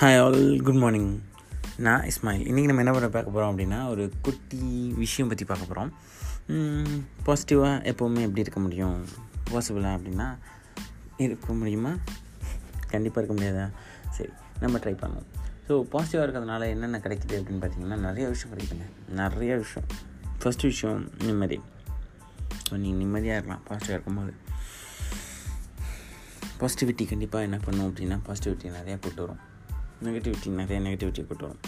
Hi all good morning நான் இஸ்மாயில். இன்றைக்கி நம்ம என்ன பண்ண பார்க்க போகிறோம் அப்படின்னா ஒரு குட்டி விஷயம் பற்றி பார்க்க போகிறோம் பாசிட்டிவாக எப்போவுமே எப்படி இருக்க முடியும்? பாசிபிளாக அப்படின்னா இருக்க முடியுமா? கண்டிப்பாக இருக்க முடியாதா? சரி நம்ம ட்ரை பண்ணுவோம். ஸோ பாசிட்டிவாக இருக்கிறதுனால என்னென்ன கிடைக்குது அப்படின்னு பார்த்தீங்கன்னா நிறைய விஷயம் கிடைக்குதுங்க. நிறைய விஷயம். ஃபஸ்ட்டு விஷயம் நிம்மதி. ஸோ நீங்கள் நிம்மதியாக இருக்கலாம். பாசிட்டிவாக இருக்கும்போது. பாசிட்டிவிட்டி கண்டிப்பாக என்ன பண்ணும் அப்படின்னா பாசிட்டிவிட்டி நிறையா கூட்டு வரும். நெகட்டிவிட்டி நிறைய நெகட்டிவிட்டி கூட்டு வரும்.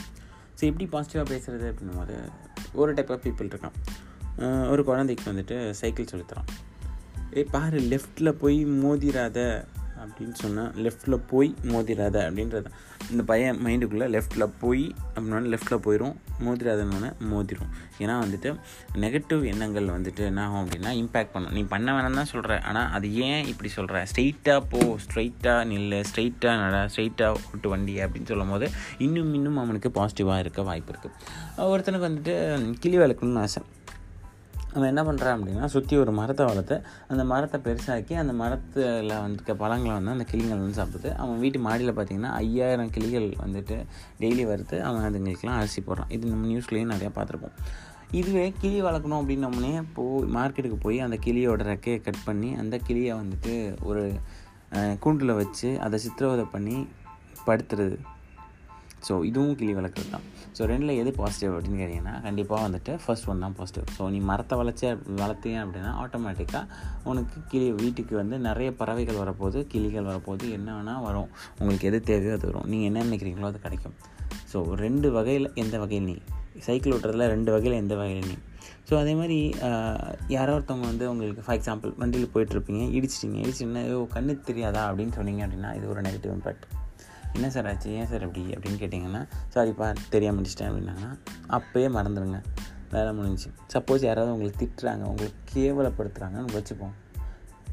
ஸோ எப்படி பாசிட்டிவாக பேசுகிறது அப்படின்னும் போது ஒரு டைப் ஆஃப் பீப்புள் இருக்கான். ஒரு குழந்தைக்கு வந்துட்டு சைக்கிள் செலுத்துகிறான் ஏ பாரு லெஃப்ட்டில் போய் மோதிராத அப்படின்னு சொன்னால் லெஃப்ட்டில் போய் மோதிராத அப்படின்றது இந்த பையன் மைண்டுக்குள்ளே லெஃப்ட்டில் போய் அப்படின்னா லெஃப்ட்டில் போயிடும் மோதிராதன்னு மோதிரும். ஏன்னா வந்துட்டு நெகட்டிவ் எண்ணங்கள் வந்துட்டு என்ன ஆகும் அப்படின்னா இம்பேக்ட் பண்ணும். நீ பண்ண வேணாம் தான் சொல்கிற ஆனால் அது ஏன் இப்படி சொல்கிற ஸ்ட்ரெயிட்டாக போ ஸ்ட்ரைட்டாக நில்லு ஸ்ட்ரைட்டாக நட ஸ்ட்ரைட்டாக ஓட்டு வண்டி அப்படின்னு சொல்லும் போது இன்னும் இன்னும் அவனுக்கு பாசிட்டிவாக இருக்க வாய்ப்பு இருக்குது ஒருத்தனுக்கு வந்துட்டு கிளி வளர்க்கணும்னு ஆசை. அவன் என்ன பண்ணுறான் அப்படின்னா சுற்றி ஒரு மரத்தை வளர்த்து அந்த மரத்தை பெருசாக்கி அந்த மரத்தில் வந்துருக்க பழங்களை வந்து அந்த கிளிகள் வந்து சாப்பிடுது அவன் வீட்டு மாடியில் பார்த்தீங்கன்னா ஐயாயிரம் கிளிகள் வந்துட்டு டெய்லி வறுத்து அவன் அதுங்களுக்கெல்லாம் அரிசி போடுறான் இது நம்ம நியூஸ்லேயும் நிறையா பார்த்துருப்போம். இதுவே கிளி வளர்க்கணும் அப்படின்னோடனே போய் மார்க்கெட்டுக்கு போய் அந்த கிளியோட ரெக்கையை கட் பண்ணி அந்த கிளியை வந்துட்டு ஒரு கூண்டில் வச்சு அதை சித்திரவதை பண்ணி படுத்துறது. ஸோ இதுவும் கிளி வளர்க்குறது தான். ஸோ ரெண்டில் எது பாசிட்டிவ் அப்படின்னு கேட்டிங்கன்னா கண்டிப்பாக வந்துட்டு ஃபர்ஸ்ட் ஒன் தான் பாசிட்டிவ் ஸோ நீ மரத்தை வளர்ச்சி வளர்த்தீங்க அப்படின்னா ஆட்டோமேட்டிக்காக உனக்கு கிளி வீட்டுக்கு வந்து நிறைய பறவைகள் வரப்போகுது கிளிகள் வரப்போகுது என்ன வேணால் வரும். உங்களுக்கு எது தேவையோ அது வரும். நீங்கள் என்ன நினைக்கிறீங்களோ அது கிடைக்கும். ஸோ ரெண்டு வகையில் எந்த வகையில் நீ? சைக்கிள் ஓட்டுறதுல ரெண்டு வகையில் எந்த வகையில் நீ? ஸோ அதே மாதிரி யாரோ ஒருத்தவங்க வந்து உங்களுக்கு ஃபார் எக்ஸாம்பிள் வண்டியில் போயிட்டுருப்பீங்க இடிச்சிட்டிங்க. இடிச்சிங்கன்னா ஐயோ கண்ணு தெரியாதா? அப்படின்னு சொன்னீங்க அப்படின்னா இது ஒரு நெகட்டிவ் இம்பேக்ட் என்ன சார் ஆச்சு? ஏன் சார் அப்படி அப்படின்னு கேட்டிங்கன்னா சாரிப்பா தெரியாமல் முடிச்சிட்டேன் அப்படின்னாங்கன்னா அப்போயே மறந்துடுங்க வேலை முடிஞ்சு சப்போஸ் யாராவது உங்களுக்கு திட்டுறாங்க உங்களுக்கு கேவலப்படுத்துகிறாங்கன்னு வச்சுப்போம்.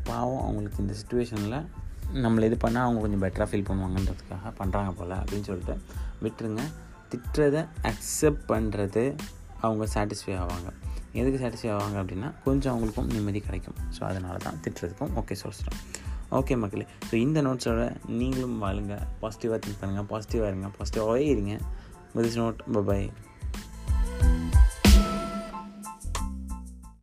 பாவம் அவங்களுக்கு இந்த சுச்சுவேஷனில் நம்மளை இது பண்ணால் அவங்க கொஞ்சம் பெட்டராக ஃபீல் பண்ணுவாங்கன்றதுக்காக பண்ணுறாங்க போல் அப்படின்னு சொல்லிட்டு விட்டுருங்க. திட்டுறதை அக்செப்ட் பண்ணுறது அவங்க சாட்டிஸ்ஃபை ஆவாங்க. எதுக்கு சாட்டிஸ்ஃபை ஆவாங்க அப்படின்னா கொஞ்சம் அவங்களுக்கும் நிம்மதி கிடைக்கும். ஸோ அதனால தான் திட்டுறதுக்கும் ஓகே சொல்லிச்சிட்டோம் ஓகே மக்களே. ஸோ இந்த நோட்ஸோட நீங்களும் வாழுங்க. பாசிட்டிவாக திங்க் பண்ணுங்கள் பாசிட்டிவாக இருங்க. பாசிட்டிவாகவே இருங்க. With is not bye bye